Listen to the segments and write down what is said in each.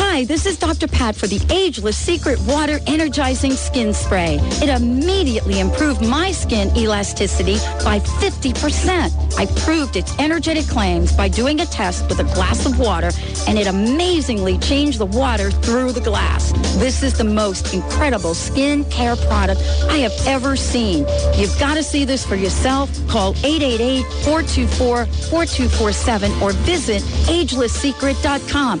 Hi, this is Dr. Pat for the Ageless Secret Water Energizing Skin Spray. It immediately improved my skin elasticity by 50%. I proved its energetic claims by doing a test with a glass of water, and it amazingly changed the water through the glass. This is the most incredible skin care product I have ever seen. You've got to see this for yourself. Call 888-424-4247 or visit agelesssecret.com.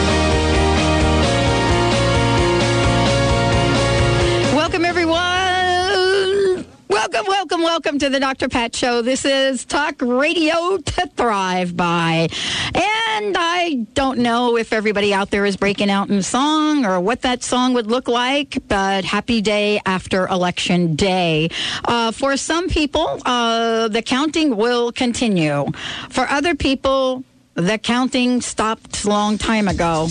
Welcome, welcome, welcome to the Dr. Pat Show. This is Talk Radio to Thrive by. And I don't know if everybody out there is breaking out in song or what that song would look like, but happy day after election day. Uh, for some people, uh, the counting will continue. For other people, the counting stopped a long time ago.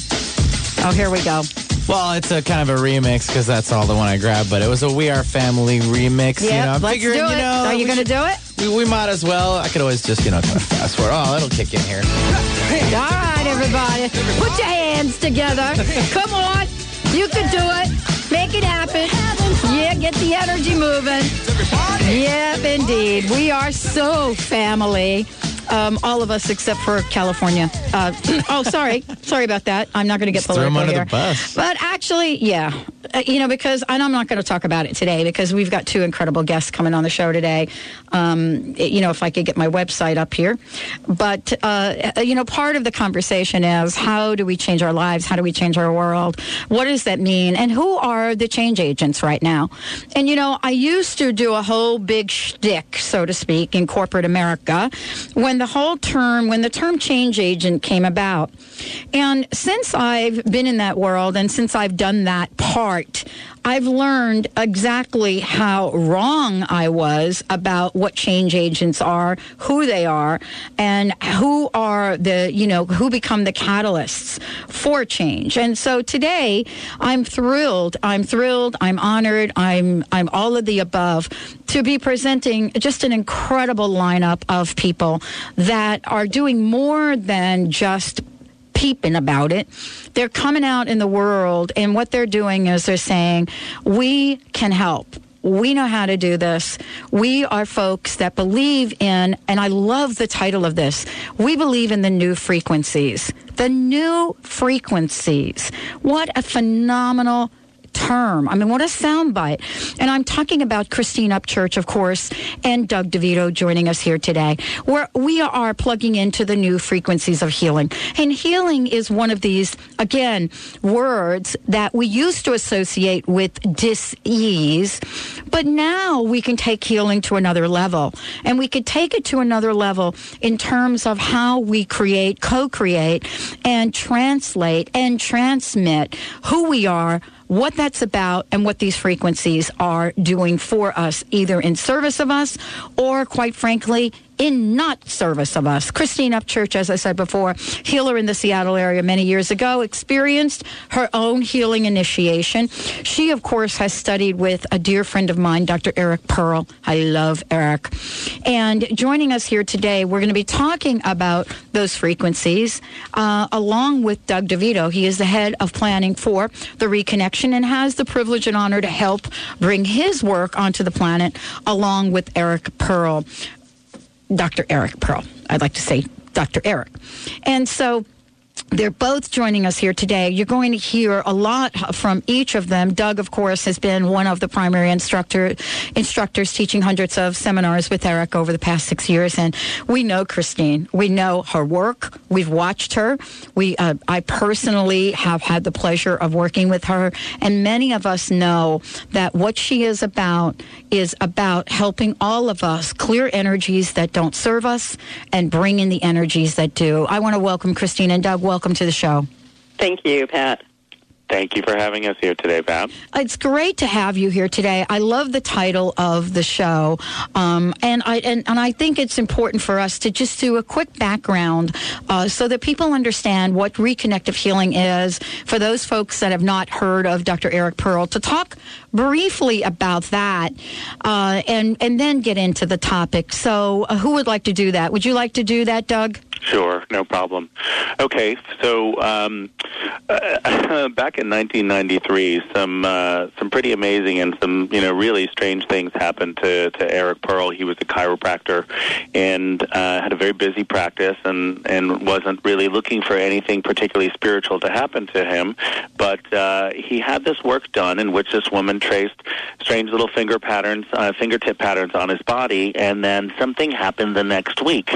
Oh, here we go. Well, it's a kind of a remix because that's all the one I grabbed, but it was a We Are Family remix. Yeah, you know, I'm let's figuring, do it. you know, Are you going to do it? We, we might as well. I could always just, you know, kind of fast forward. Oh, it'll kick in here. All right, everybody. Put your hands together. Come on. You can do it. Make it happen. Yeah, get the energy moving. Yep, indeed. We are so family. Um, all of us except for California. Uh, oh, sorry. Sorry about that. I'm not going to get Just throw political under the here. bus. But actually, yeah. Uh, you know, because, and I'm not going to talk about it today because we've got two incredible guests coming on the show today. Um, it- you know, if I could get my website up here. But, uh, you know, part of the conversation is how do we change our lives? How do we change our world? What does that mean? And who are the change agents right now? And, you know, I used to do a whole big shtick, so to speak, in corporate America when the whole term, when the term change agent came about. And since I've been in that world and since I've done that part, I've learned exactly how wrong I was about what change agents are, who they are, and who are the, you know, who become the catalysts for change. And so today, I'm thrilled. I'm thrilled. I'm honored. I'm, I'm all of the above to be presenting just an incredible lineup of people that are doing more than just peeping about it. They're coming out in the world, and what they're doing is they're saying, We can help. We know how to do this. We are folks that believe in, and I love the title of this, we believe in the new frequencies. The new frequencies. What a phenomenal term. I mean, what a soundbite. And I'm talking about Christine Upchurch, of course, and Doug DeVito joining us here today, where we are plugging into the new frequencies of healing. And healing is one of these, again, words that we used to associate with dis-ease, but now we can take healing to another level. And we could take it to another level in terms of how we create, co-create, and translate and transmit who we are what that's about and what these frequencies are doing for us, either in service of us or, quite frankly, in not service of us. Christine Upchurch, as I said before, healer in the Seattle area many years ago, experienced her own healing initiation. She, of course, has studied with a dear friend of mine, Dr. Eric Pearl. I love Eric. And joining us here today, we're going to be talking about those frequencies uh, along with Doug DeVito. He is the head of planning for the Reconnection and has the privilege and honor to help bring his work onto the planet along with Eric Pearl. Dr. Eric Pearl. I'd like to say Dr. Eric. And so they're both joining us here today. You're going to hear a lot from each of them. Doug, of course, has been one of the primary instructor instructors teaching hundreds of seminars with Eric over the past six years, and we know Christine. We know her work. We've watched her. We, uh, I personally have had the pleasure of working with her, and many of us know that what she is about is about helping all of us clear energies that don't serve us and bring in the energies that do. I want to welcome Christine and Doug. Welcome to the show. Thank you, Pat. Thank you for having us here today, Pat. It's great to have you here today. I love the title of the show, um, and I and, and I think it's important for us to just do a quick background uh, so that people understand what reconnective healing is. For those folks that have not heard of Dr. Eric Pearl, to talk briefly about that, uh, and and then get into the topic. So, uh, who would like to do that? Would you like to do that, Doug? Sure, no problem. Okay, so um, uh, back in 1993, some uh, some pretty amazing and some you know really strange things happened to, to Eric Pearl. He was a chiropractor and uh, had a very busy practice and and wasn't really looking for anything particularly spiritual to happen to him. But uh, he had this work done in which this woman traced strange little finger patterns, uh, fingertip patterns on his body, and then something happened the next week.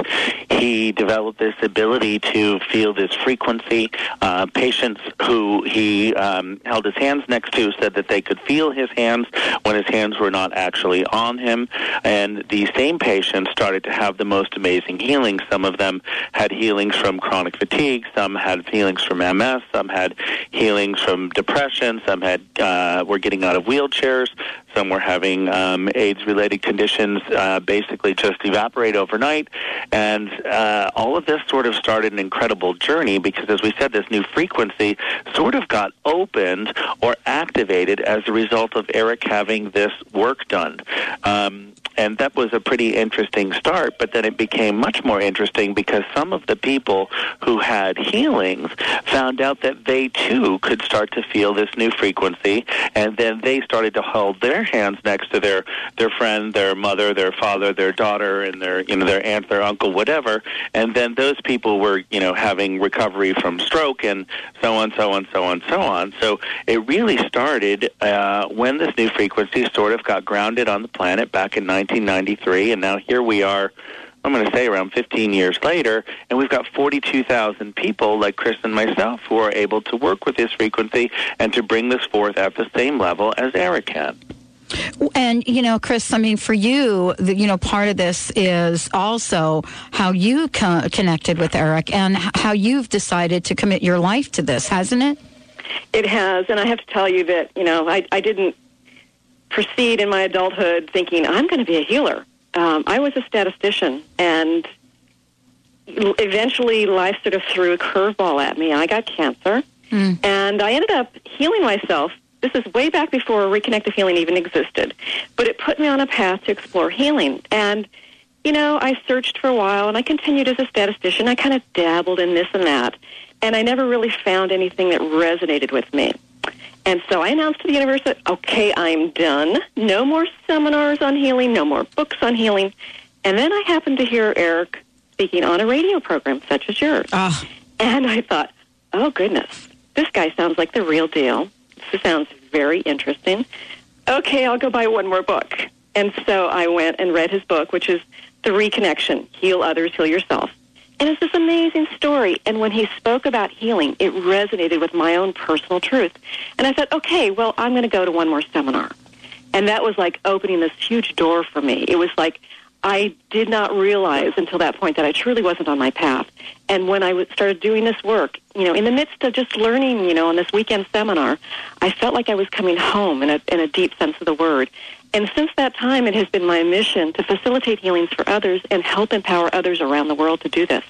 He developed this ability to feel this frequency. Uh, patients who he um, held his hands next to said that they could feel his hands when his hands were not actually on him. And these same patients started to have the most amazing healings. Some of them had healings from chronic fatigue, some had healings from MS, some had healings from depression, some had uh, were getting out of wheelchairs, some were having um, AIDS-related conditions uh, basically just evaporate overnight, and uh, all of this sort of started an incredible journey because, as we said, this new frequency sort of got opened or activated as a result of Eric having this work done. Um, and that was a pretty interesting start, but then it became much more interesting because some of the people who had healings found out that they too could start to feel this new frequency, and then they started to hold their hands next to their their friend, their mother, their father, their daughter, and their you know their aunt, their uncle, whatever, and then those people were you know having recovery from stroke and so on, so on, so on, so on. So it really started uh, when this new frequency sort of got grounded on the planet back in 1993, and now here we are. I'm going to say around 15 years later, and we've got 42,000 people like Chris and myself who are able to work with this frequency and to bring this forth at the same level as Eric can. And you know, Chris, I mean, for you, the, you know, part of this is also how you co- connected with Eric and how you've decided to commit your life to this, hasn't it? It has, and I have to tell you that you know I, I didn't proceed in my adulthood thinking I'm going to be a healer. Um, I was a statistician, and eventually life sort of threw a curveball at me. I got cancer, mm. and I ended up healing myself this is way back before reconnective healing even existed. But it put me on a path to explore healing. And, you know, I searched for a while and I continued as a statistician. I kind of dabbled in this and that. And I never really found anything that resonated with me. And so I announced to the universe that, okay, I'm done. No more seminars on healing, no more books on healing. And then I happened to hear Eric speaking on a radio program such as yours. Uh. And I thought, oh, goodness, this guy sounds like the real deal. This sounds very interesting. Okay, I'll go buy one more book. And so I went and read his book, which is The Reconnection Heal Others, Heal Yourself. And it's this amazing story. And when he spoke about healing, it resonated with my own personal truth. And I thought, okay, well, I'm going to go to one more seminar. And that was like opening this huge door for me. It was like I did not realize until that point that I truly wasn't on my path. And when I started doing this work, you know, in the midst of just learning, you know, on this weekend seminar, I felt like I was coming home in a, in a deep sense of the word. And since that time, it has been my mission to facilitate healings for others and help empower others around the world to do this.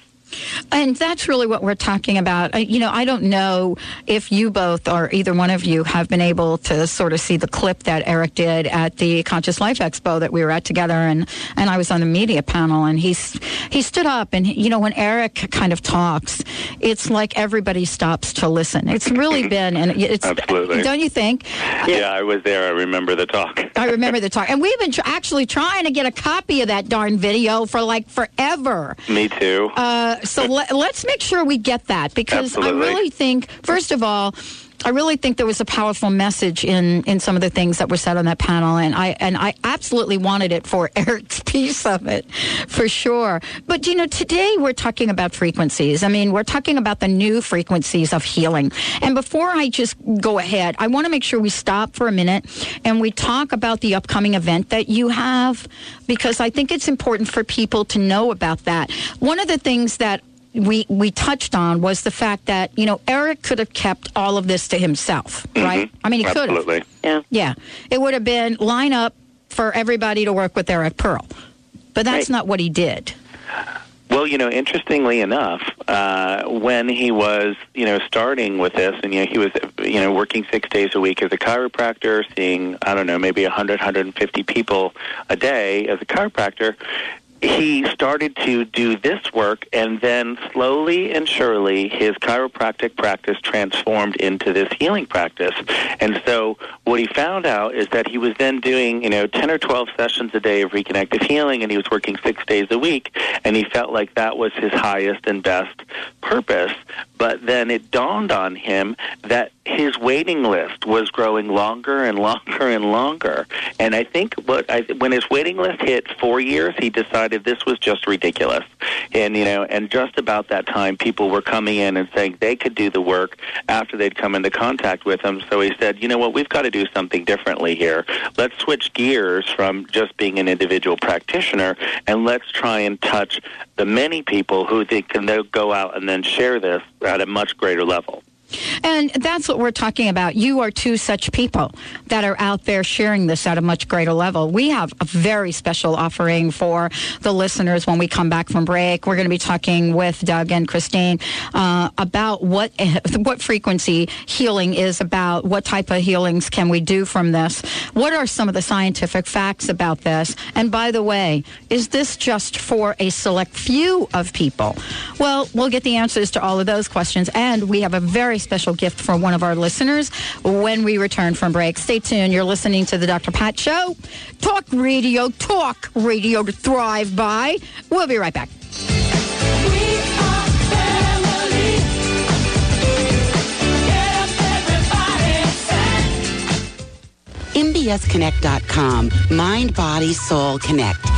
And that's really what we're talking about. You know, I don't know if you both or either one of you have been able to sort of see the clip that Eric did at the Conscious Life Expo that we were at together, and and I was on the media panel, and he's he stood up, and you know, when Eric kind of talks, it's like everybody stops to listen. It's really been, and it's absolutely. Don't you think? Yeah, I was there. I remember the talk. I remember the talk, and we've been tr- actually trying to get a copy of that darn video for like forever. Me too. Uh, Uh, so let, us make sure we get that because Absolutely. I really think, first of all, I really think there was a powerful message in, in some of the things that were said on that panel, and I and I absolutely wanted it for Eric's piece of it, for sure. But you know, today we're talking about frequencies. I mean, we're talking about the new frequencies of healing. And before I just go ahead, I want to make sure we stop for a minute and we talk about the upcoming event that you have, because I think it's important for people to know about that. One of the things that we we touched on was the fact that you know Eric could have kept all of this to himself, right? I mean, he could have. Absolutely. Yeah. Yeah, it would have been line up for everybody to work with Eric Pearl, but that's Right. not what he did. Well, you know, interestingly enough, uh, when he was, you know, starting with this, and you know, he was, you know, working six days a week as a chiropractor, seeing, I don't know, maybe 100, 150 people a day as a chiropractor. He started to do this work, and then slowly and surely, his chiropractic practice transformed into this healing practice. And so, what he found out is that he was then doing, you know, 10 or 12 sessions a day of reconnective healing, and he was working six days a week, and he felt like that was his highest and best purpose. But then it dawned on him that his waiting list was growing longer and longer and longer. And I think what I, when his waiting list hit four years, he decided this was just ridiculous. And you know, and just about that time, people were coming in and saying they could do the work after they'd come into contact with him. So he said, you know what, we've got to do something differently here. Let's switch gears from just being an individual practitioner, and let's try and touch the many people who they can go out and then share this at a much greater level. And that's what we're talking about. You are two such people that are out there sharing this at a much greater level. We have a very special offering for the listeners when we come back from break. We're going to be talking with Doug and Christine uh, about what what frequency healing is about. What type of healings can we do from this? What are some of the scientific facts about this? And by the way, is this just for a select few of people? Well, we'll get the answers to all of those questions, and we have a very special gift for one of our listeners when we return from break. Stay tuned. You're listening to the Dr. Pat Show. Talk radio, talk radio to thrive by. We'll be right back. MBSConnect.com, Mind, Body, Soul Connect,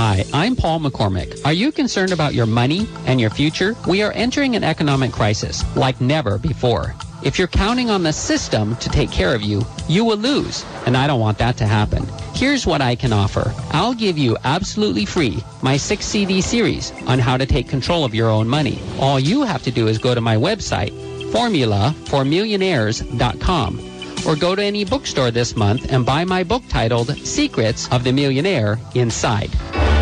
Hi, I'm Paul McCormick. Are you concerned about your money and your future? We are entering an economic crisis like never before. If you're counting on the system to take care of you, you will lose, and I don't want that to happen. Here's what I can offer. I'll give you absolutely free my 6 CD series on how to take control of your own money. All you have to do is go to my website, formulaformillionaires.com, or go to any bookstore this month and buy my book titled Secrets of the Millionaire Inside.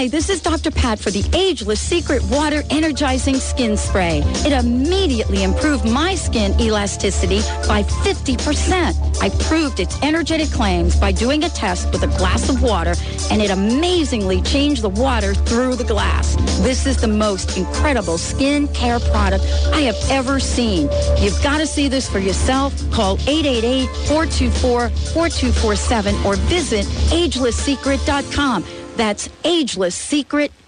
Hi, Hi, this is Dr. Pat for the Ageless Secret Water Energizing Skin Spray. It immediately improved my skin elasticity by 50%. I proved its energetic claims by doing a test with a glass of water, and it amazingly changed the water through the glass. This is the most incredible skin care product I have ever seen. You've got to see this for yourself. Call 888-424-4247 or visit agelesssecret.com. That's agelesssecret.com.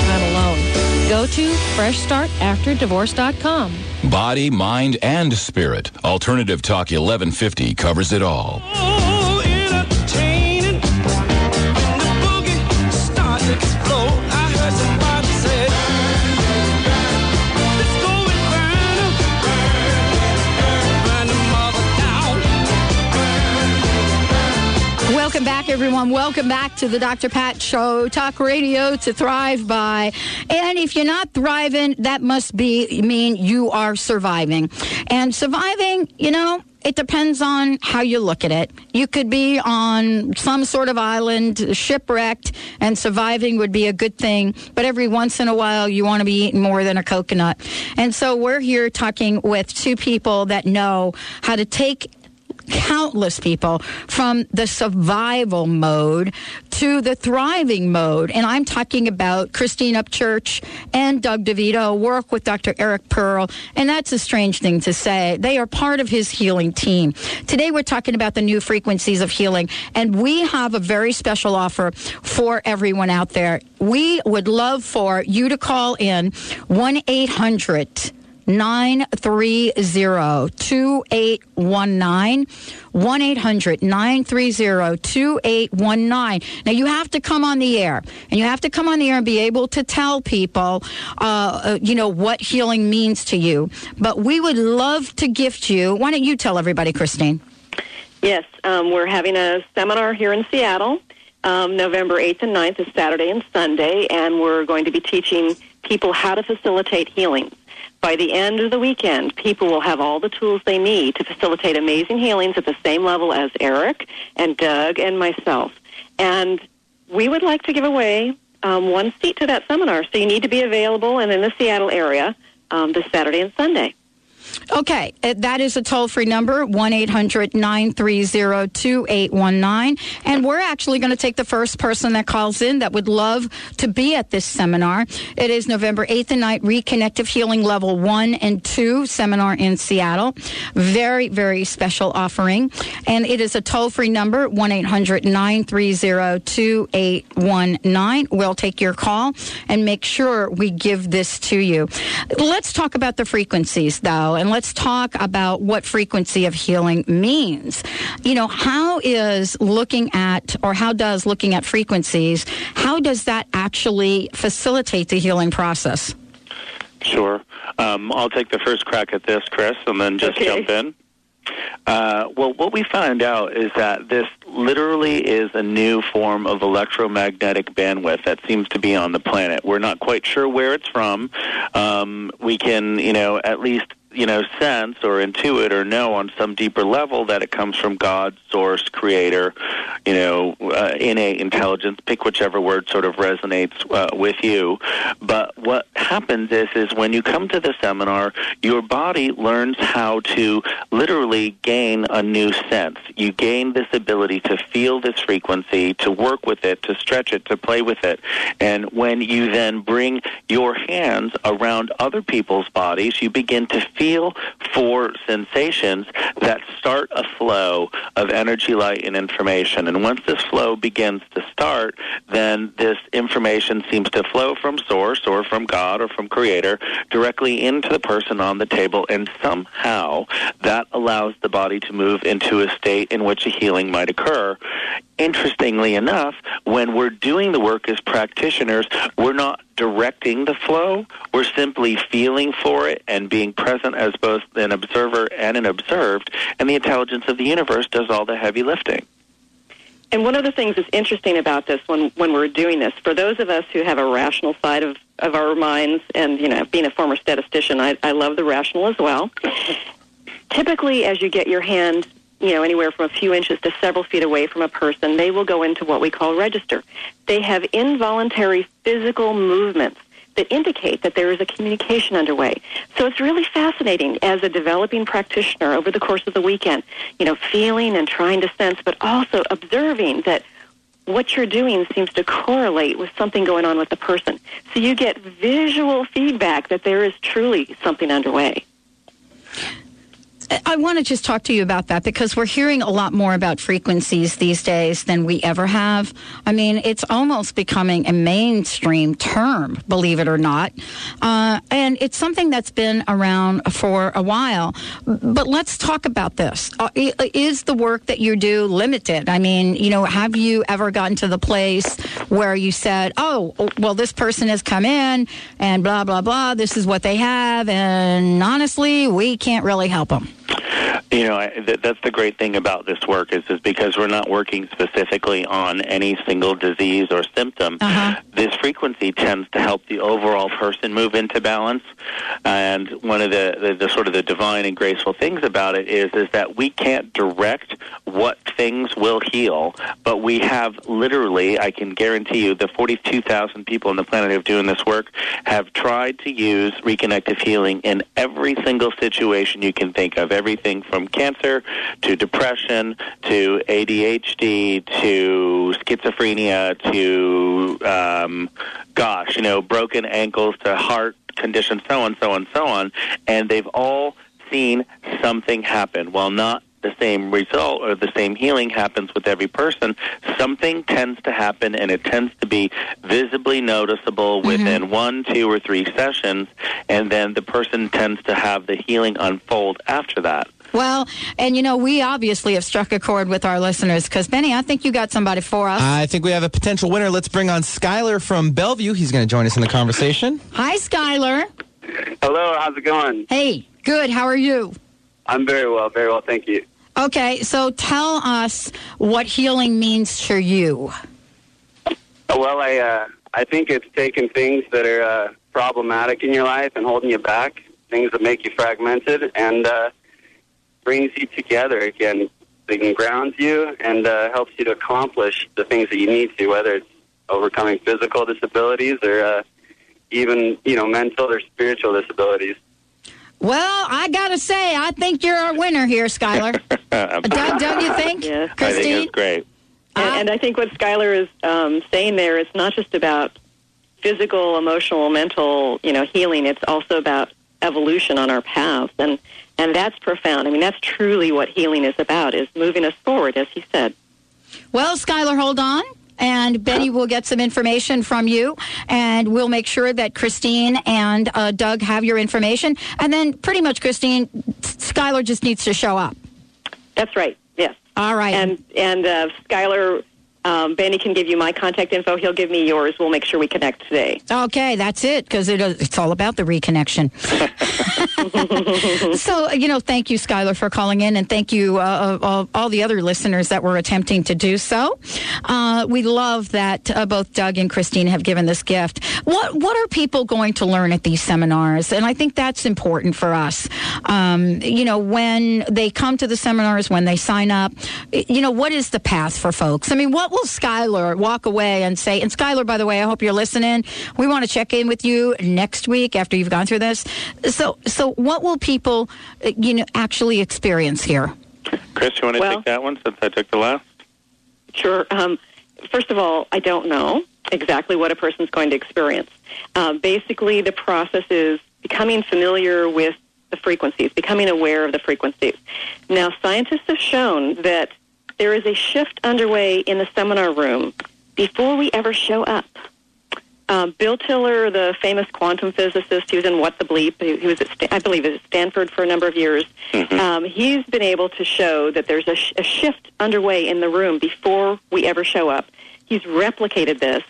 time alone. Go to freshstartafterdivorce.com. Body, mind, and spirit. Alternative Talk 1150 covers it all. Welcome back to the Dr. Pat Show, talk radio to thrive by. And if you're not thriving, that must be mean you are surviving. And surviving, you know, it depends on how you look at it. You could be on some sort of island, shipwrecked, and surviving would be a good thing. But every once in a while, you want to be eating more than a coconut. And so we're here talking with two people that know how to take countless people from the survival mode to the thriving mode. And I'm talking about Christine Upchurch and Doug DeVito work with Dr. Eric Pearl. And that's a strange thing to say. They are part of his healing team. Today we're talking about the new frequencies of healing. And we have a very special offer for everyone out there. We would love for you to call in 1 800 930 2819. 1 800 930 2819. Now, you have to come on the air, and you have to come on the air and be able to tell people, uh, uh, you know, what healing means to you. But we would love to gift you. Why don't you tell everybody, Christine? Yes, um, we're having a seminar here in Seattle. Um, November 8th and 9th is Saturday and Sunday, and we're going to be teaching people how to facilitate healing. By the end of the weekend, people will have all the tools they need to facilitate amazing healings at the same level as Eric and Doug and myself. And we would like to give away um, one seat to that seminar, so you need to be available and in the Seattle area um, this Saturday and Sunday. Okay, uh, that is a toll free number, 1 800 930 2819. And we're actually going to take the first person that calls in that would love to be at this seminar. It is November 8th and 9th, Reconnective Healing Level 1 and 2 seminar in Seattle. Very, very special offering. And it is a toll free number, 1 800 930 2819. We'll take your call and make sure we give this to you. Let's talk about the frequencies, though, and let's talk about what frequency of healing means. You know, how is looking at, or how does looking at frequencies, how does that actually facilitate the healing process? Sure. Um, I'll take the first crack at this, Chris, and then just Okay. jump in. Uh, well, what we found out is that this literally is a new form of electromagnetic bandwidth that seems to be on the planet. We're not quite sure where it's from. Um, we can, you know, at least you know sense or intuit or know on some deeper level that it comes from God, source, creator, you know, uh, innate intelligence. Pick whichever word sort of resonates uh, with you. But what happens is, is when you come to the seminar, your body learns how to literally gain a new sense. You gain this ability to feel this frequency, to work with it, to stretch it, to play with it. And when you then bring your hands around other people's bodies, you begin to feel for sensations that start a flow of energy, light, and information. And once this flow begins to start, then this information seems to flow from source or from God or from creator directly into the person on the table and somehow that allows the body to move into a state in which a healing might occur interestingly enough, when we're doing the work as practitioners, we're not directing the flow. We're simply feeling for it and being present as both an observer and an observed. And the intelligence of the universe does all the heavy lifting. And one of the things that's interesting about this when, when we're doing this, for those of us who have a rational side of, of our minds, and, you know, being a former statistician, I, I love the rational as well. Typically, as you get your hand, you know, anywhere from a few inches to several feet away from a person, they will go into what we call register. They have involuntary physical movements that indicate that there is a communication underway. So it's really fascinating as a developing practitioner over the course of the weekend, you know, feeling and trying to sense, but also observing that what you're doing seems to correlate with something going on with the person. So you get visual feedback that there is truly something underway. I want to just talk to you about that because we're hearing a lot more about frequencies these days than we ever have. I mean, it's almost becoming a mainstream term, believe it or not. Uh, and it's something that's been around for a while. But let's talk about this. Uh, is the work that you do limited? I mean, you know, have you ever gotten to the place where you said, oh, well, this person has come in and blah, blah, blah, this is what they have, and honestly, we can't really help them? You know, I, th- that's the great thing about this work is, is because we're not working specifically on any single disease or symptom. Uh-huh. This frequency tends to help the overall person move into balance. And one of the, the, the sort of the divine and graceful things about it is is that we can't direct what things will heal, but we have literally, I can guarantee you, the 42,000 people on the planet who are doing this work have tried to use reconnective healing in every single situation you can think of. Everything from cancer to depression to ADHD to schizophrenia to, um, gosh, you know, broken ankles to heart conditions, so on, so on, so on. And they've all seen something happen. While not the same result or the same healing happens with every person, something tends to happen and it tends to be visibly noticeable mm-hmm. within one, two, or three sessions, and then the person tends to have the healing unfold after that. Well, and you know, we obviously have struck a chord with our listeners because, Benny, I think you got somebody for us. I think we have a potential winner. Let's bring on Skylar from Bellevue. He's going to join us in the conversation. Hi, Skylar. Hello, how's it going? Hey, good. How are you? I'm very well, very well, thank you. Okay, so tell us what healing means to you. Well, I uh, I think it's taking things that are uh, problematic in your life and holding you back, things that make you fragmented, and uh, brings you together again. It grounds you and uh, helps you to accomplish the things that you need to, whether it's overcoming physical disabilities or uh, even you know mental or spiritual disabilities. Well, I gotta say, I think you're our winner here, Skylar. Doug, don't you think? Yes. I think it's great. And, and I think what Skylar is um, saying there is not just about physical, emotional, mental, you know, healing. It's also about evolution on our paths, and and that's profound. I mean, that's truly what healing is about: is moving us forward, as he said. Well, Skylar, hold on. And Benny will get some information from you, and we'll make sure that Christine and uh, Doug have your information. And then, pretty much, Christine, Skylar just needs to show up. That's right. Yes. All right. And and uh, Skylar, um, Benny can give you my contact info. He'll give me yours. We'll make sure we connect today. Okay, that's it because it, it's all about the reconnection. so, you know, thank you, Skylar, for calling in, and thank you, uh, uh, all the other listeners that were attempting to do so. Uh, we love that uh, both Doug and Christine have given this gift. What What are people going to learn at these seminars? And I think that's important for us. Um, you know, when they come to the seminars, when they sign up, you know, what is the path for folks? I mean, what will Skylar walk away and say? And Skylar, by the way, I hope you're listening. We want to check in with you next week after you've gone through this. So, so what will people, uh, you know, actually experience here? Chris, you want to Well- take that one since I took the last? Sure. Um, first of all, I don't know exactly what a person's going to experience. Uh, basically, the process is becoming familiar with the frequencies, becoming aware of the frequencies. Now, scientists have shown that there is a shift underway in the seminar room before we ever show up. Um, Bill Tiller, the famous quantum physicist, he was in What the Bleep. He, he was, at, Sta- I believe, at Stanford for a number of years. Um, he's been able to show that there's a, sh- a shift underway in the room before we ever show up. He's replicated this,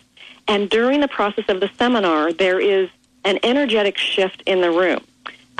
and during the process of the seminar, there is an energetic shift in the room.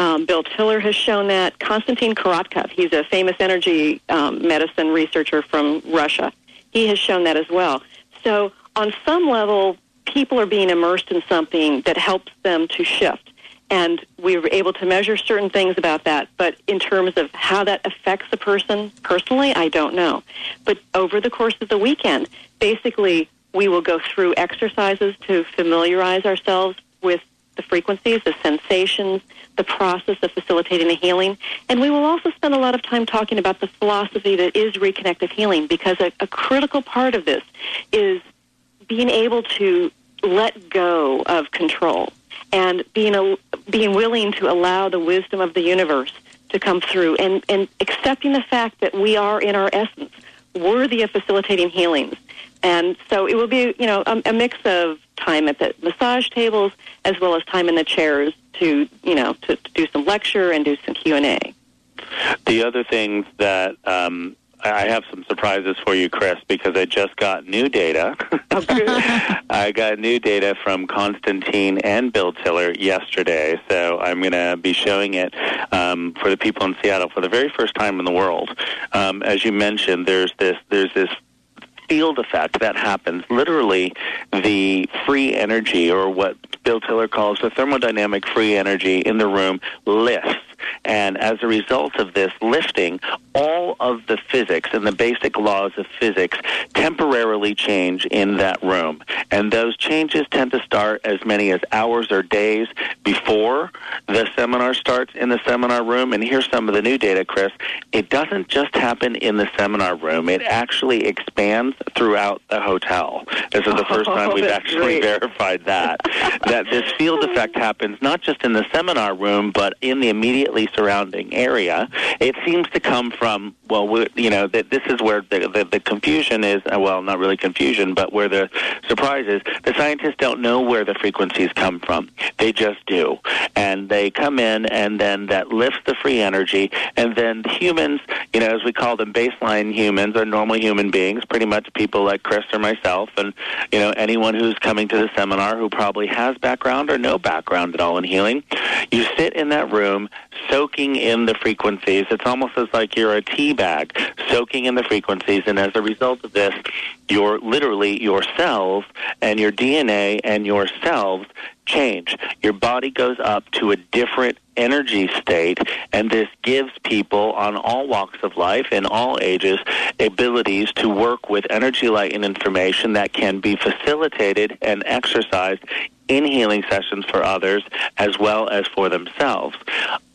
Um, Bill Tiller has shown that. Konstantin Korotkov, he's a famous energy um, medicine researcher from Russia. He has shown that as well. So, on some level, people are being immersed in something that helps them to shift. And we were able to measure certain things about that. But in terms of how that affects a person personally, I don't know. But over the course of the weekend, basically, we will go through exercises to familiarize ourselves with the frequencies, the sensations, the process of facilitating the healing. And we will also spend a lot of time talking about the philosophy that is reconnective healing because a, a critical part of this is being able to let go of control and being a, being willing to allow the wisdom of the universe to come through and, and accepting the fact that we are in our essence worthy of facilitating healings. And so it will be, you know, a, a mix of time at the massage tables as well as time in the chairs to, you know, to, to do some lecture and do some Q and A. The other things that um, I have some surprises for you, Chris, because I just got new data. I got new data from Constantine and Bill Tiller yesterday, so I'm going to be showing it um, for the people in Seattle for the very first time in the world. Um, as you mentioned, there's this there's this field effect that happens. Literally, the free energy, or what Bill Tiller calls the thermodynamic free energy in the room, lifts. And as a result of this lifting, all of the physics and the basic laws of physics temporarily change in that room. And those changes tend to start as many as hours or days before the seminar starts in the seminar room. And here's some of the new data, Chris. It doesn't just happen in the seminar room, it actually expands throughout the hotel. This is the first time we've actually great. verified that. that this field effect happens not just in the seminar room, but in the immediately surrounding area. It seems to come from, well, we- you know, that this is where the, the, the confusion is, uh, well, not really confusion, but where the surprise is. The scientists don't know where the frequencies come from. They just do. And they come in, and then that lifts the free energy, and then humans, you know, as we call them baseline humans, or normal human beings, pretty much people like Chris or myself, and, you know, anyone who's coming to the seminar who probably has background or no background at all in healing, you sit in that room soaking in the frequencies. It's almost as like you're a tea bag soaking in the frequencies, and as a result of this, your literally your cells and your DNA and your cells change. Your body goes up to a different energy state, and this gives people on all walks of life in all ages abilities to work with energy, light, and information that can be facilitated and exercised in healing sessions for others as well as for themselves.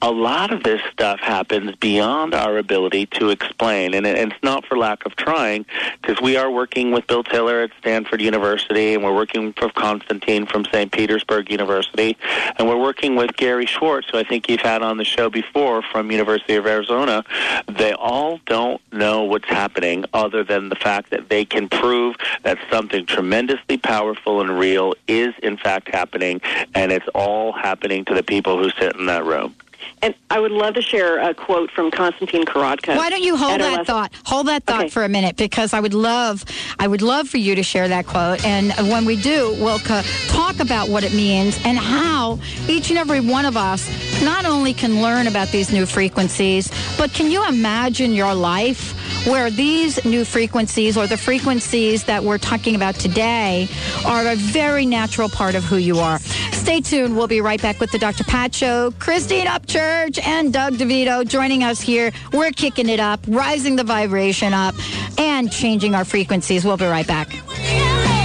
A lot of this stuff happens beyond our ability to explain, and it's not for lack of trying, because we are working with Bill Tiller at Stanford University, and we're working with Constantine from St. Petersburg University, and we're working with Gary Schwartz, who I think you've had on the show before from University of Arizona. They all don't know what's happening other than the fact that they can prove that something tremendously powerful and real is in fact happening, and it's all happening to the people who sit in that room. And I would love to share a quote from Konstantin Korotkov. Why don't you hold that last- thought? Hold that thought Okay. for a minute because I would love, I would love for you to share that quote. And when we do, we'll co- talk about what it means and how each and every one of us not only can learn about these new frequencies, but can you imagine your life where these new frequencies or the frequencies that we're talking about today are a very natural part of who you are. Stay tuned. We'll be right back with the Dr. Pat Show. Christine Upchurch and Doug DeVito joining us here. We're kicking it up, rising the vibration up, and changing our frequencies. We'll be right back.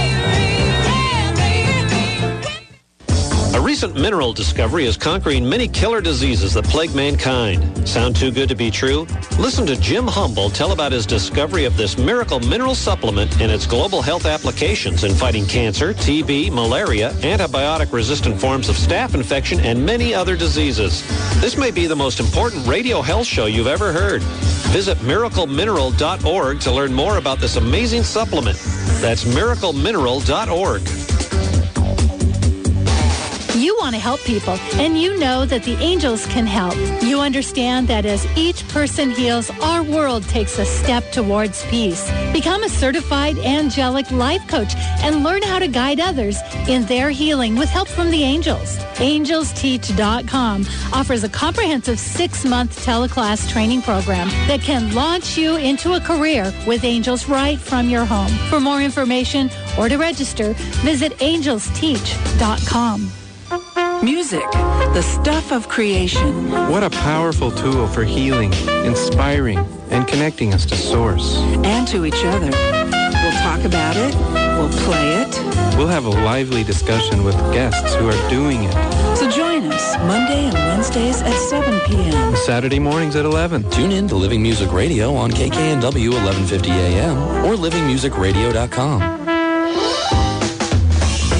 Recent mineral discovery is conquering many killer diseases that plague mankind. Sound too good to be true? Listen to Jim Humble tell about his discovery of this miracle mineral supplement and its global health applications in fighting cancer, TB, malaria, antibiotic-resistant forms of staph infection, and many other diseases. This may be the most important radio health show you've ever heard. Visit miraclemineral.org to learn more about this amazing supplement. That's miraclemineral.org. You want to help people, and you know that the angels can help. You understand that as each person heals, our world takes a step towards peace. Become a certified angelic life coach and learn how to guide others in their healing with help from the angels. AngelsTeach.com offers a comprehensive six-month teleclass training program that can launch you into a career with angels right from your home. For more information or to register, visit angelsteach.com. Music, the stuff of creation. What a powerful tool for healing, inspiring, and connecting us to Source. And to each other. We'll talk about it. We'll play it. We'll have a lively discussion with guests who are doing it. So join us Monday and Wednesdays at 7 p.m. Saturday mornings at 11. Tune in to Living Music Radio on KKNW 1150 AM or livingmusicradio.com.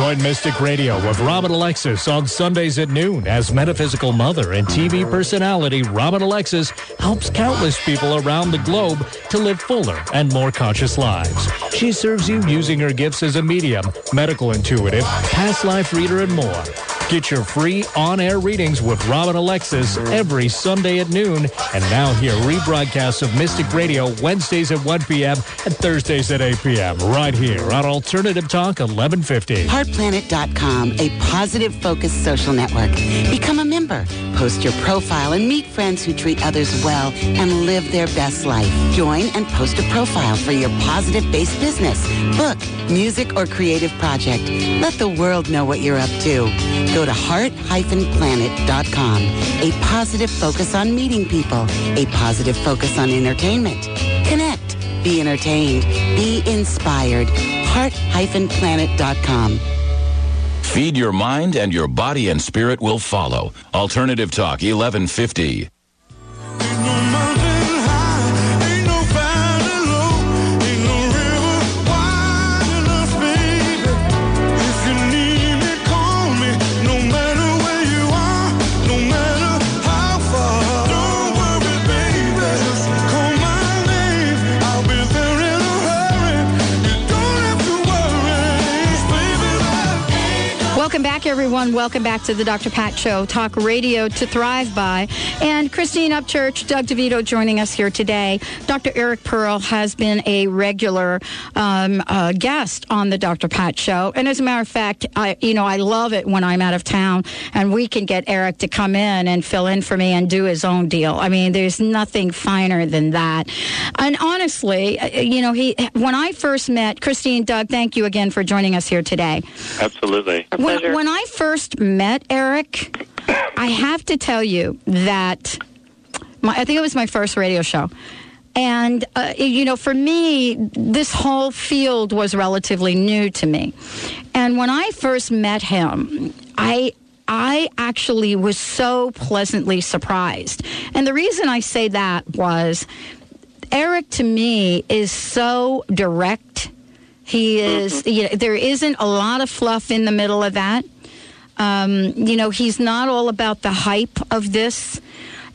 Join Mystic Radio with Robin Alexis on Sundays at noon as metaphysical mother and TV personality Robin Alexis helps countless people around the globe to live fuller and more conscious lives. She serves you using her gifts as a medium, medical intuitive, past life reader, and more. Get your free on-air readings with Robin Alexis every Sunday at noon, and now hear rebroadcasts of Mystic Radio Wednesdays at 1 p.m. and Thursdays at 8 p.m. right here on Alternative Talk 1150. HeartPlanet.com, a positive focused social network. Become a member. Post your profile and meet friends who treat others well and live their best life. Join and post a profile for your positive based business, book, music, or creative project. Let the world know what you're up to. Go to heart-planet.com. A positive focus on meeting people. A positive focus on entertainment. Connect. Be entertained. Be inspired. Heart-planet.com. Feed your mind and your body and spirit will follow. Alternative Talk 1150. Everyone. Welcome back to the Dr. Pat Show, talk radio to thrive by. And Christine Upchurch, Doug DeVito joining us here today. Dr. Eric Pearl has been a regular um, uh, guest on the Dr. Pat Show. And as a matter of fact, I, you know, I love it when I'm out of town and we can get Eric to come in and fill in for me and do his own deal. I mean, there's nothing finer than that. And honestly, uh, you know, he when I first met Christine, Doug, thank you again for joining us here today. Absolutely. When, when I first met Eric, I have to tell you that my, I think it was my first radio show. And, uh, you know, for me, this whole field was relatively new to me. And when I first met him, I, I actually was so pleasantly surprised. And the reason I say that was Eric to me is so direct. He is, you know, there isn't a lot of fluff in the middle of that. Um, you know, he's not all about the hype of this.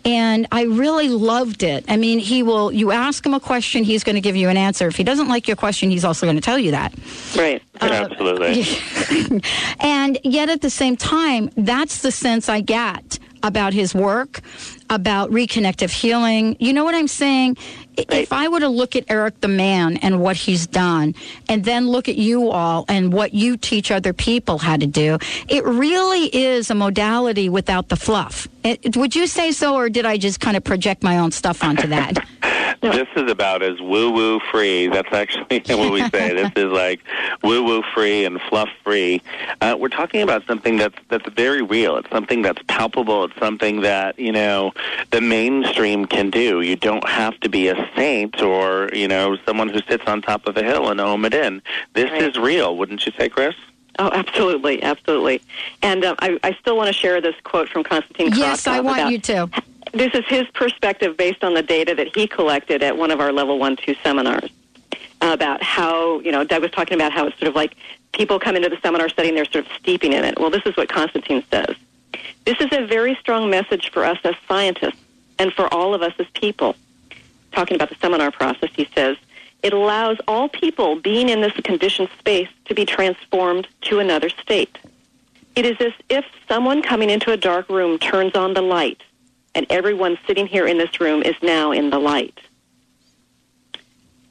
And I really loved it. I mean, he will, you ask him a question, he's going to give you an answer. If he doesn't like your question, he's also going to tell you that. Right. Absolutely. and yet at the same time, that's the sense I get about his work, about reconnective healing. You know what I'm saying? If I were to look at Eric the man and what he's done, and then look at you all and what you teach other people how to do, it really is a modality without the fluff. It, would you say so, or did I just kind of project my own stuff onto that? This is about as woo woo free. That's actually what we say. this is like woo woo free and fluff free. Uh, we're talking about something that's that's very real. It's something that's palpable. It's something that you know the mainstream can do. You don't have to be a saint or you know someone who sits on top of a hill and ohm it in. This is real, wouldn't you say, Chris? Oh, absolutely, absolutely. And um, I, I still want to share this quote from Konstantin Yes, I want about- you to. This is his perspective based on the data that he collected at one of our level one, two seminars about how, you know, Doug was talking about how it's sort of like people come into the seminar setting, they're sort of steeping in it. Well, this is what Konstantin says. This is a very strong message for us as scientists and for all of us as people. Talking about the seminar process, he says, it allows all people being in this conditioned space to be transformed to another state. It is as if someone coming into a dark room turns on the light, and everyone sitting here in this room is now in the light.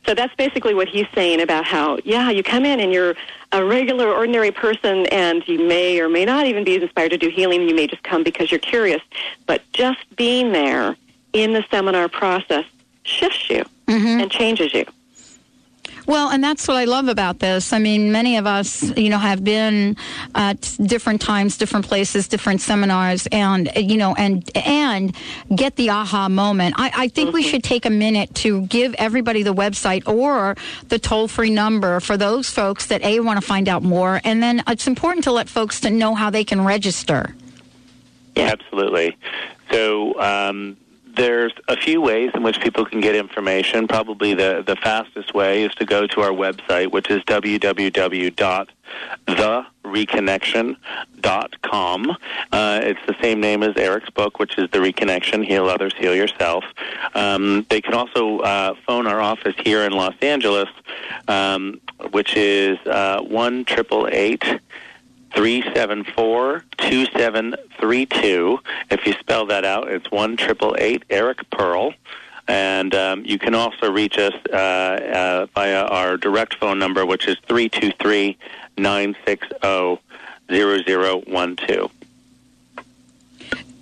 So that's basically what he's saying about how, yeah, you come in and you're a regular, ordinary person, and you may or may not even be inspired to do healing. You may just come because you're curious. But just being there in the seminar process shifts you mm-hmm. and changes you. Well, and that's what I love about this. I mean, many of us, you know, have been at different times, different places, different seminars, and you know, and and get the aha moment. I, I think we should take a minute to give everybody the website or the toll free number for those folks that a want to find out more, and then it's important to let folks to know how they can register. Yeah. Absolutely. So um, there's a few ways in which people can get information. Probably the, the fastest way is to go to our website, which is www.thereconnection.com. Uh, it's the same name as Eric's book, which is The Reconnection, Heal Others, Heal Yourself. Um, they can also uh, phone our office here in Los Angeles, um, which is uh, 1 374 2732. If you spell that out, it's 1 Eric Pearl. And um, you can also reach us uh, uh, via our direct phone number, which is 323 960 0012.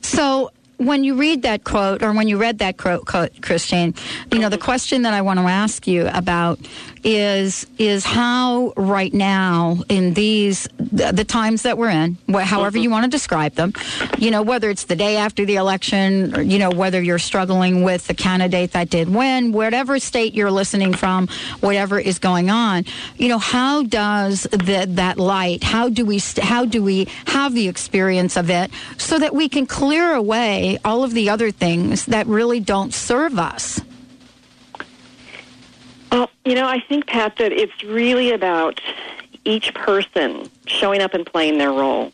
So when you read that quote, or when you read that quote, quote, Christine, you know the question that I want to ask you about is is how right now in these the, the times that we're in, wh- however mm-hmm. you want to describe them, you know whether it's the day after the election, or, you know whether you're struggling with the candidate that did win, whatever state you're listening from, whatever is going on, you know how does that that light? How do we st- how do we have the experience of it so that we can clear away all of the other things that really don't serve us? Well, you know, I think, Pat, that it's really about each person showing up and playing their role.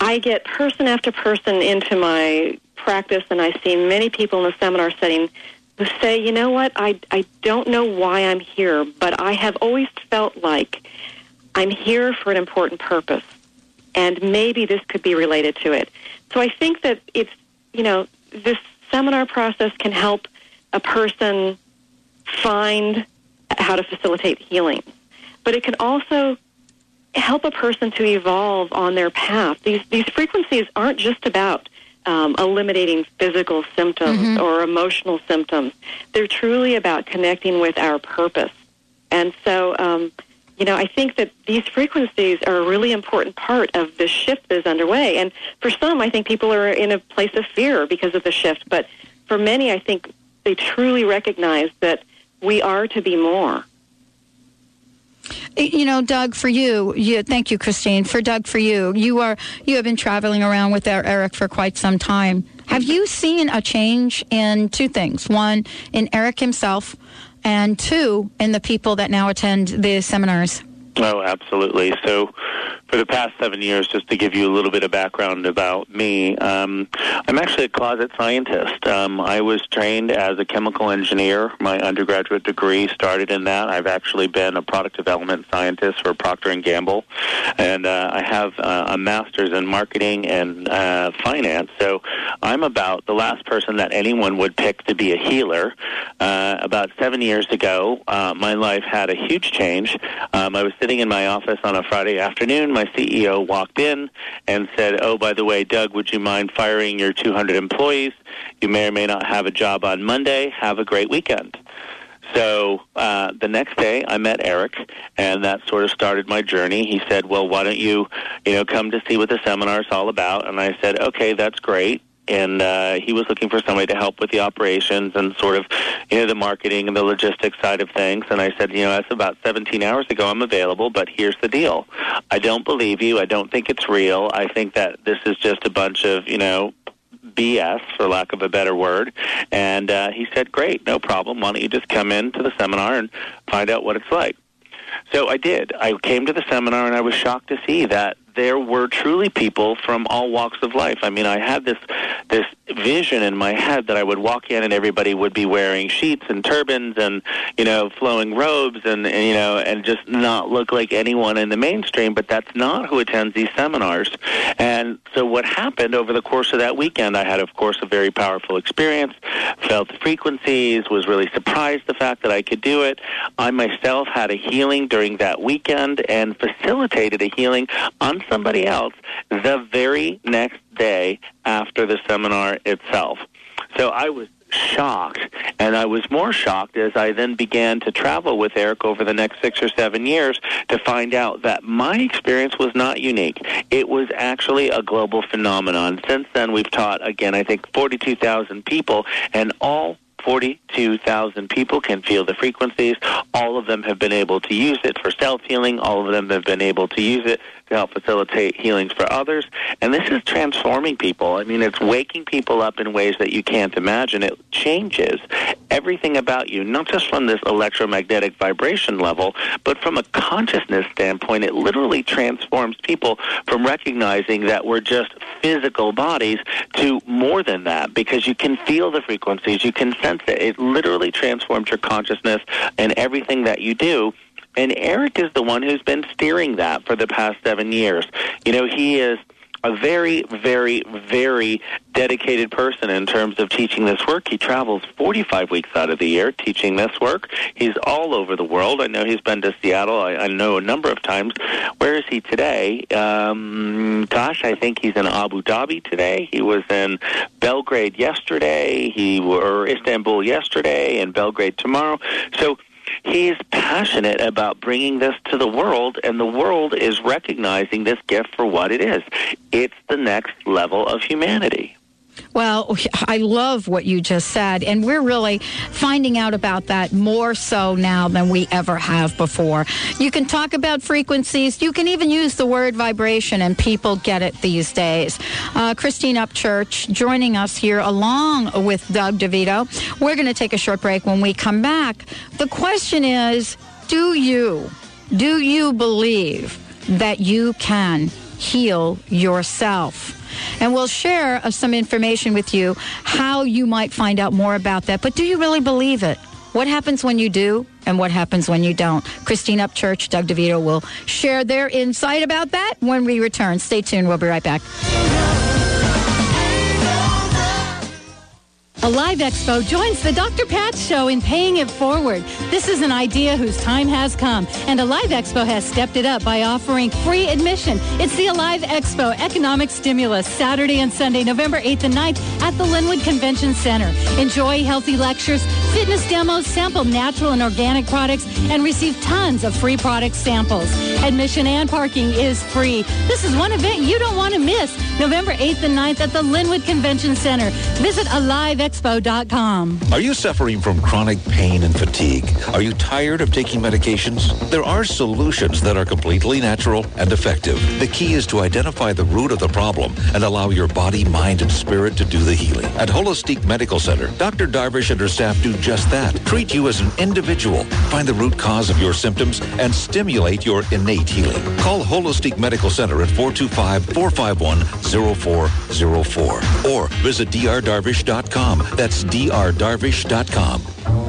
I get person after person into my practice, and I see many people in the seminar setting who say, you know what, I, I don't know why I'm here, but I have always felt like I'm here for an important purpose, and maybe this could be related to it. So I think that it's, you know, this seminar process can help a person find how to facilitate healing. But it can also help a person to evolve on their path. These these frequencies aren't just about um, eliminating physical symptoms or emotional symptoms. They're truly about connecting with our purpose. And so, um, you know, I think that these frequencies are a really important part of the shift that is underway. And for some, I think people are in a place of fear because of the shift. But for many, I think they truly recognize that we are to be more. You know, Doug, for you, you, thank you, Christine. For Doug, for you, you are you have been traveling around with Eric for quite some time. Have you seen a change in two things? One, in Eric himself, and two, in the people that now attend the seminars. Oh, absolutely. So, for the past seven years, just to give you a little bit of background about me, um, I'm actually a closet scientist. Um, I was trained as a chemical engineer. My undergraduate degree started in that. I've actually been a product development scientist for Procter and Gamble, and uh, I have uh, a master's in marketing and uh, finance. So, I'm about the last person that anyone would pick to be a healer. Uh, about seven years ago, uh, my life had a huge change. Um, I was sitting in my office on a Friday afternoon. My CEO walked in and said, "Oh, by the way, Doug, would you mind firing your 200 employees? You may or may not have a job on Monday. Have a great weekend." So uh, the next day, I met Eric, and that sort of started my journey. He said, "Well, why don't you, you know, come to see what the seminar is all about?" And I said, "Okay, that's great." And uh, he was looking for somebody to help with the operations and sort of, you know, the marketing and the logistics side of things. And I said, you know, that's about 17 hours ago. I'm available, but here's the deal: I don't believe you. I don't think it's real. I think that this is just a bunch of, you know, BS, for lack of a better word. And uh, he said, Great, no problem. Why don't you just come in to the seminar and find out what it's like? So I did. I came to the seminar and I was shocked to see that there were truly people from all walks of life. I mean, I had this this vision in my head that I would walk in and everybody would be wearing sheets and turbans and you know flowing robes and, and you know and just not look like anyone in the mainstream. But that's not who attends these seminars. And so what happened over the course of that weekend, I had of course a very powerful experience. Felt the frequencies. Was really surprised the fact that I could do it. I myself had a healing during that weekend and facilitated a healing somebody else the very next day after the seminar itself. So I was shocked, and I was more shocked as I then began to travel with Eric over the next six or seven years to find out that my experience was not unique. It was actually a global phenomenon. Since then, we've taught, again, I think 42,000 people, and all 42,000 people can feel the frequencies. All of them have been able to use it for self healing. All of them have been able to use it to help facilitate healings for others. And this is transforming people. I mean, it's waking people up in ways that you can't imagine. It changes everything about you, not just from this electromagnetic vibration level, but from a consciousness standpoint. It literally transforms people from recognizing that we're just physical bodies to more than that because you can feel the frequencies, you can sense it. It literally transforms your consciousness and everything that you do. And Eric is the one who's been steering that for the past seven years. You know, he is a very, very, very dedicated person in terms of teaching this work. He travels 45 weeks out of the year teaching this work. He's all over the world. I know he's been to Seattle, I, I know a number of times. Where is he today? Um, gosh, I think he's in Abu Dhabi today. He was in Belgrade yesterday. He were Istanbul yesterday and Belgrade tomorrow. So he's passionate about bringing this to the world, and the world is recognizing this gift for what it is. It's the next level of humanity. Well, I love what you just said, and we're really finding out about that more so now than we ever have before. You can talk about frequencies, you can even use the word vibration, and people get it these days. Uh, Christine Upchurch joining us here along with Doug DeVito. We're going to take a short break when we come back. The question is do you, do you believe that you can heal yourself? And we'll share uh, some information with you how you might find out more about that. But do you really believe it? What happens when you do and what happens when you don't? Christine Upchurch, Doug DeVito will share their insight about that when we return. Stay tuned. We'll be right back. Alive Expo joins the Dr. Pat Show in paying it forward. This is an idea whose time has come, and Alive Expo has stepped it up by offering free admission. It's the Alive Expo Economic Stimulus, Saturday and Sunday, November 8th and 9th at the Lynnwood Convention Center. Enjoy healthy lectures, fitness demos, sample natural and organic products, and receive tons of free product samples. Admission and parking is free. This is one event you don't want to miss. November 8th and 9th at the Lynnwood Convention Center. Visit AliveExpo.com. Are you suffering from chronic pain and fatigue? Are you tired of taking medications? There are solutions that are completely natural and effective. The key is to identify the root of the problem and allow your body, mind, and spirit to do the healing. At Holistic Medical Center, Dr. Darvish and her staff do just that. Treat you as an individual, find the root cause of your symptoms, and stimulate your innate healing. Call Holistic Medical Center at 425-451-0404 or visit drdarvish.com. That's drdarvish.com.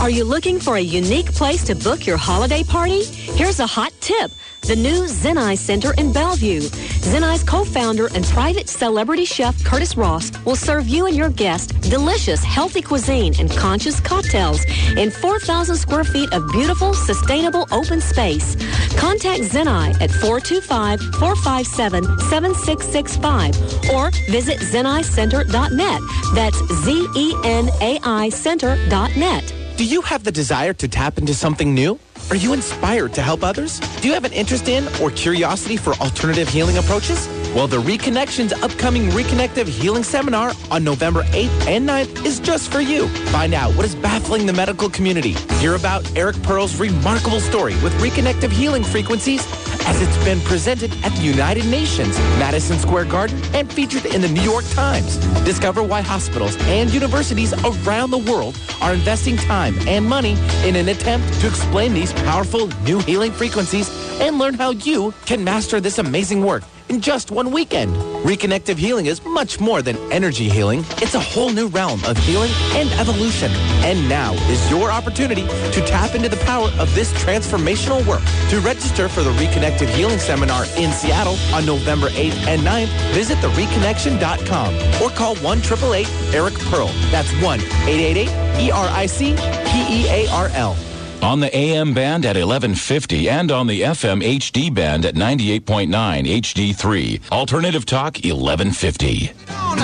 Are you looking for a unique place to book your holiday party? Here's a hot tip. the new Zenai Center in Bellevue. Zenai's co-founder and private celebrity chef Curtis Ross will serve you and your guests delicious, healthy cuisine and conscious cocktails in 4,000 square feet of beautiful, sustainable open space. Contact Zenai at 425-457-7665 or visit zenaicenter.net. That's Z-E-N-A-I Center.net. Do you have the desire to tap into something new? Are you inspired to help others? Do you have an interest in or curiosity for alternative healing approaches? Well, the Reconnection's upcoming Reconnective Healing Seminar on November 8th and 9th is just for you. Find out what is baffling the medical community. Hear about Eric Pearl's remarkable story with Reconnective Healing Frequencies as it's been presented at the United Nations, Madison Square Garden, and featured in the New York Times. Discover why hospitals and universities around the world are investing time and money in an attempt to explain these powerful new healing frequencies and learn how you can master this amazing work in just one weekend. Reconnective healing is much more than energy healing. It's a whole new realm of healing and evolution. And now is your opportunity to tap into the power of this transformational work. To register for the Reconnective Healing Seminar in Seattle on November 8th and 9th, visit thereconnection.com or call 1-888-ERIC Pearl. That's E 1-888-E-R-I-C-P-E-A-R-L. On the AM band at 1150 and on the FM HD band at 98.9 HD3. Alternative Talk 1150. Down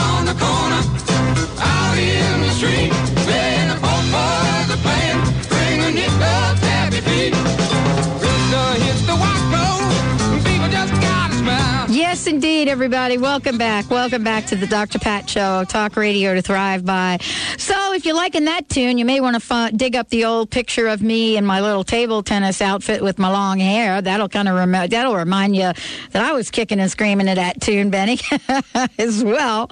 on the corner, out in the street, playing the folk boys are playing, bringing it up happy feet. Krista hits the white road, and people just gotta smile. Yes, indeed, everybody. Welcome back. Welcome back to the Dr. Pat Show, talk radio to thrive by. So, if you're liking that tune, you may want to dig up the old picture of me in my little table tennis outfit with my long hair. That'll kind of rem- that'll remind you that I was kicking and screaming at that tune, Benny, as well.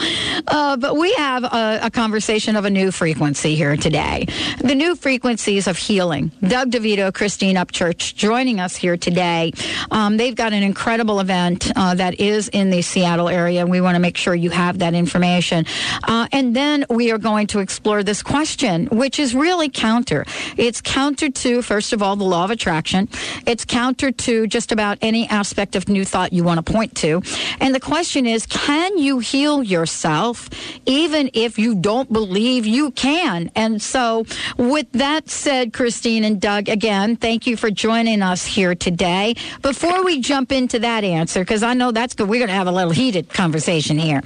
Uh, but we have a, a conversation of a new frequency here today. The new frequencies of healing. Doug DeVito, Christine Upchurch, joining us here today. Um, they've got an incredible event uh, that is in the Seattle area. We want to make sure you have that information. Uh, and then we are going to explore this question, which is really counter. It's counter to, first of all, the law of attraction. It's counter to just about any aspect of new thought you want to point to. And the question is, can you heal yourself even if you don't believe you can? And so with that said, Christine and Doug, again, thank you for joining us here today. Before we jump into that answer, because I know that's good, we're going to have a little heated conversation here.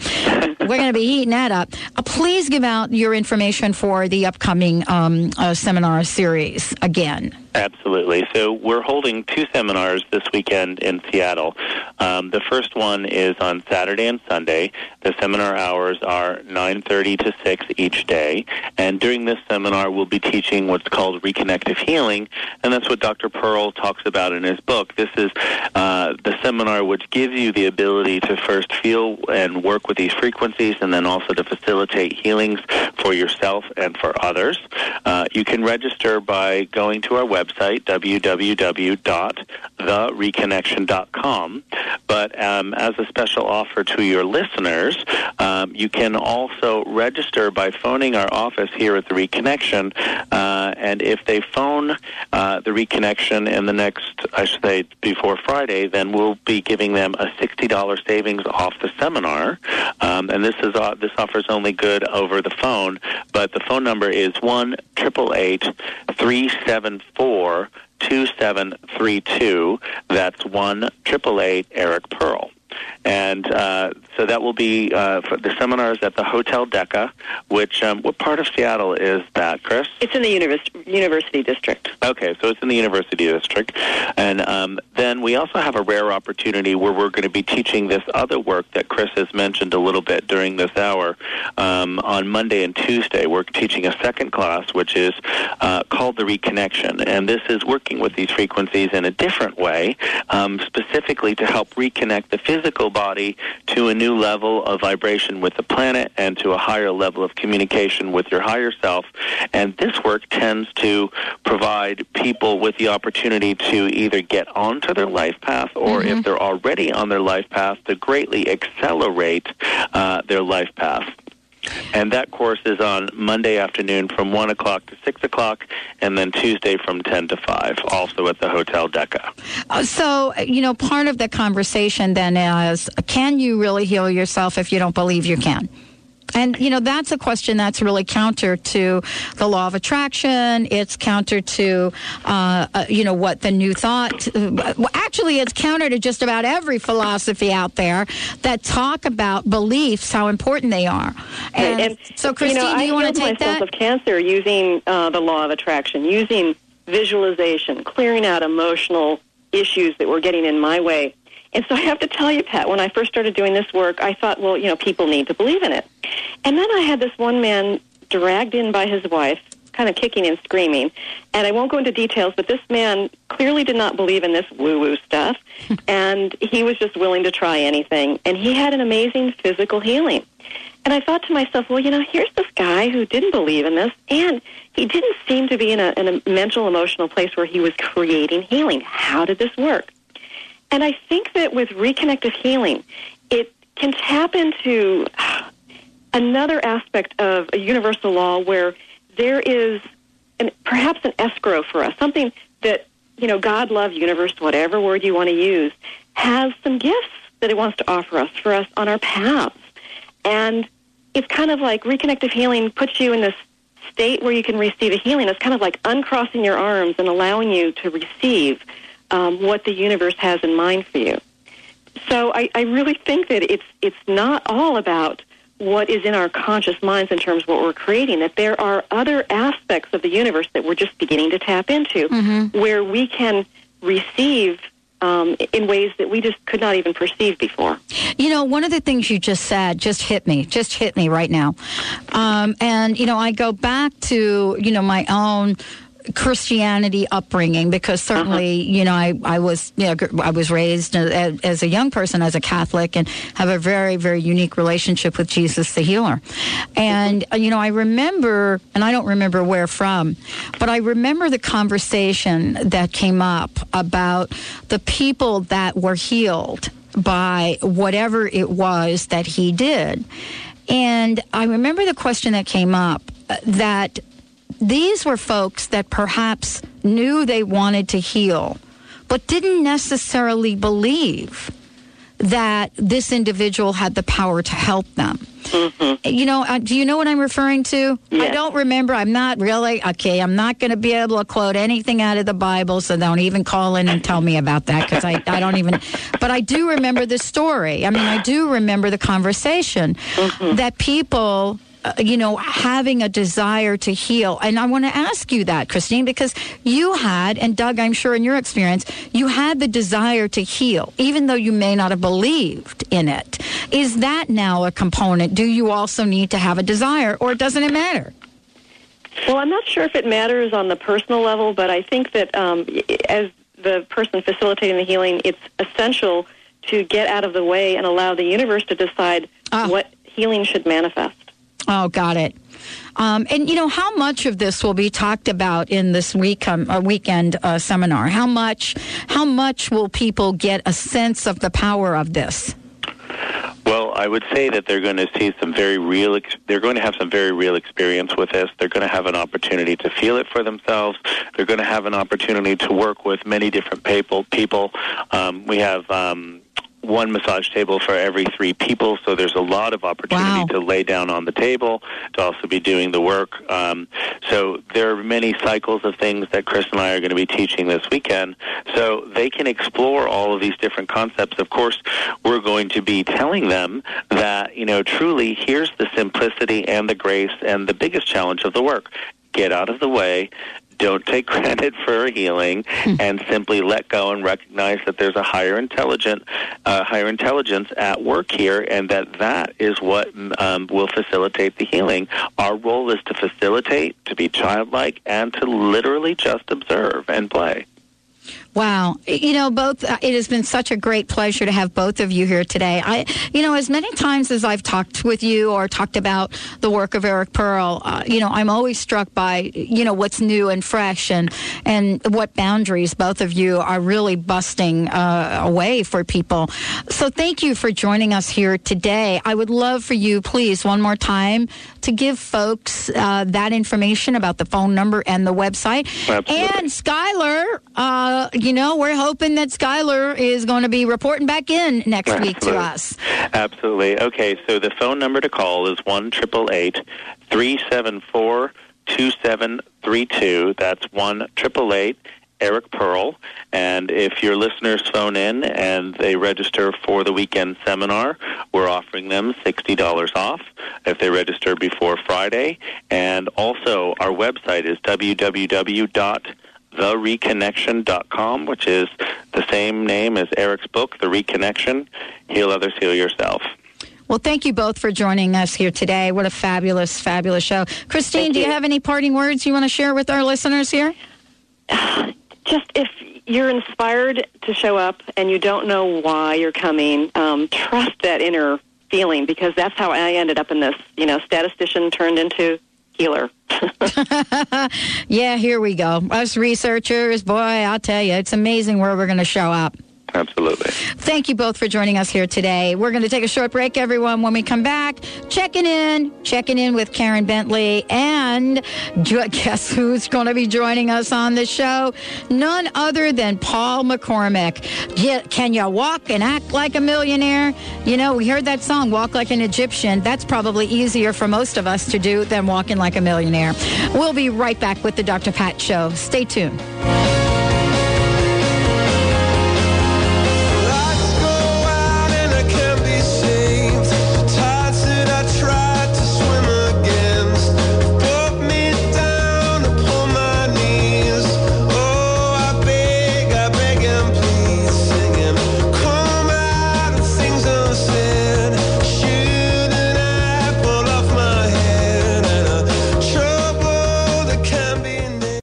we're going to be heating that up. Uh, please give out your information for the upcoming um, uh, seminar series again. Absolutely. So we're holding two seminars this weekend in Seattle. Um, the first one is on Saturday and Sunday. The seminar hours are 9:30 to 6 each day, and during this seminar, we'll be teaching what's called reconnective healing, and that's what Dr. Pearl talks about in his book. This is uh, the seminar which gives you the ability to first feel and work with these frequencies, and then also to facilitate healings for yourself and for others. Uh, you can register by going to our website, www.thereconnection.com. But um, as a special offer to your listeners, um, you can also register by phoning our office here at the Reconnection. Uh, and if they phone uh, the Reconnection in the next, I should say, before Friday, then we'll be giving them a $60 savings off the seminar. Um, and this is uh, this offer is only good over the phone, but the phone number is one triple eight three seven four two seven three two. That's one triple eight Eric Pearl. And uh, so that will be uh, for the seminars at the Hotel Deca, which um, what part of Seattle is that, Chris? It's in the univers- University District. Okay, so it's in the University District. And um, then we also have a rare opportunity where we're going to be teaching this other work that Chris has mentioned a little bit during this hour. Um, on Monday and Tuesday, we're teaching a second class, which is uh, called the Reconnection. And this is working with these frequencies in a different way, um, specifically to help reconnect the physical body to a new level of vibration with the planet and to a higher level of communication with your higher self. And this work tends to provide people with the opportunity to either get onto their life path or Mm-hmm. if they're already on their life path to greatly accelerate uh, their life path. And that course is on Monday afternoon from 1 o'clock to 6 o'clock, and then Tuesday from 10 to 5, also at the Hotel Deca. Uh, so, you know, part of the conversation then is can you really heal yourself if you don't believe you can? And, you know, that's a question that's really counter to the law of attraction. It's counter to, uh, uh, you know, what the new thought, uh, well, actually, it's counter to just about every philosophy out there that talk about beliefs, how important they are. And, so, Christine, you know, do you want to take myself that? of cancer using uh, the law of attraction, using visualization, clearing out emotional issues that were getting in my way. And so I have to tell you, Pat, when I first started doing this work, I thought, well, you know, people need to believe in it. And then I had this one man dragged in by his wife, kind of kicking and screaming. And I won't go into details, but this man clearly did not believe in this woo woo stuff. and he was just willing to try anything. And he had an amazing physical healing. And I thought to myself, well, you know, here's this guy who didn't believe in this, and he didn't seem to be in a, in a mental, emotional place where he was creating healing. How did this work? And I think that with reconnective healing, it can tap into another aspect of a universal law where there is an, perhaps an escrow for us, something that, you know, God, love, universe, whatever word you want to use, has some gifts that it wants to offer us for us on our paths. And it's kind of like reconnective healing puts you in this state where you can receive a healing. It's kind of like uncrossing your arms and allowing you to receive um, what the universe has in mind for you. So I, I really think that it's it's not all about what is in our conscious minds in terms of what we're creating. That there are other aspects of the universe that we're just beginning to tap into, Mhm. where we can receive um, in ways that we just could not even perceive before. You know, one of the things you just said just hit me, just hit me right now. Um, and, you know, I go back to, you know, my own Christianity upbringing because certainly, you know, I, I was, you know, I was raised as, as a young person as a Catholic and have a very, very unique relationship with Jesus the healer. And, uh, you know, I remember, and I don't remember where from, but I remember the conversation that came up about the people that were healed by whatever it was that he did. And I remember the question that came up uh, that these were folks that perhaps knew they wanted to heal, but didn't necessarily believe that this individual had the power to help them. You know, uh, do you know what I'm referring to? I don't remember. I'm not really, okay, I'm not going to be able to quote anything out of the Bible, so don't even call in and tell me about that because I, I don't even, but I do remember the story. I mean, I do remember the conversation that people uh, you know, having a desire to heal. And I want to ask you that, Christine, because you had, and Doug, I'm sure in your experience, you had the desire to heal, even though you may not have believed in it. Is that now a component? Do you also need to have a desire, or doesn't it matter? Well, I'm not sure if it matters on the personal level, but I think that um, as the person facilitating the healing, it's essential to get out of the way and allow the universe to decide what healing should manifest. Oh, got it. Um, and you know how much of this will be talked about in this week um, uh, weekend uh, seminar? How much? How much will people get a sense of the power of this? Well, I would say that they're going to see some very real. Ex- they're going to have some very real experience with this. They're going to have an opportunity to feel it for themselves. They're going to have an opportunity to work with many different people. People. Um, we have. Um, one massage table for every three people, so there's a lot of opportunity to lay down on the table, to also be doing the work. Um, so there are many cycles of things that Chris and I are going to be teaching this weekend, so they can explore all of these different concepts. Of course, we're going to be telling them that, you know, truly here's the simplicity and the grace and the biggest challenge of the work. Get out of the way, don't take credit for healing and simply let go and recognize that there's a higher intelligent uh, higher intelligence at work here and that that is what um, will facilitate the healing. Our role is to facilitate to be childlike and to literally just observe and play Wow. You know, both, uh, it has been such a great pleasure to have both of you here today. I, you know, as many times as I've talked with you or talked about the work of Eric Pearl, uh, you know, I'm always struck by, you know, what's new and fresh and, and what boundaries both of you are really busting uh, away for people. So thank you for joining us here today. I would love for you, please, one more time to give folks uh, that information about the phone number and the website. Absolutely. And Skylar, uh, you know, we're hoping that Skylar is going to be reporting back in next week to us. Absolutely. Okay, so the phone number to call is one triple eight three seven four two seven three two. That's one triple eight. Eric Pearl, and if your listeners phone in and they register for the weekend seminar, we're offering them sixty dollars off if they register before Friday. And also, our website is www.thereconnection.com, which is the same name as Eric's book, The Reconnection. Heal others, heal yourself. Well, thank you both for joining us here today. What a fabulous, fabulous show. Christine, do you have any parting words you want to share with our listeners here? just if you're inspired to show up and you don't know why you're coming, um, trust that inner feeling because that's how I ended up in this. You know, statistician turned into healer. Yeah, here we go. Us researchers, boy, I'll tell you, it's amazing where we're going to show up. Absolutely. Thank you both for joining us here today. We're going to take a short break, everyone. When we come back, checking in, checking in with Karen Bentley, and guess who's going to be joining us on the show? None other than Paul McCormick. Can you walk and act like a millionaire? You know, we heard that song, Walk Like an Egyptian. That's probably easier for most of us to do than walking like a millionaire. We'll be right back with the Dr. Pat Show. Stay tuned.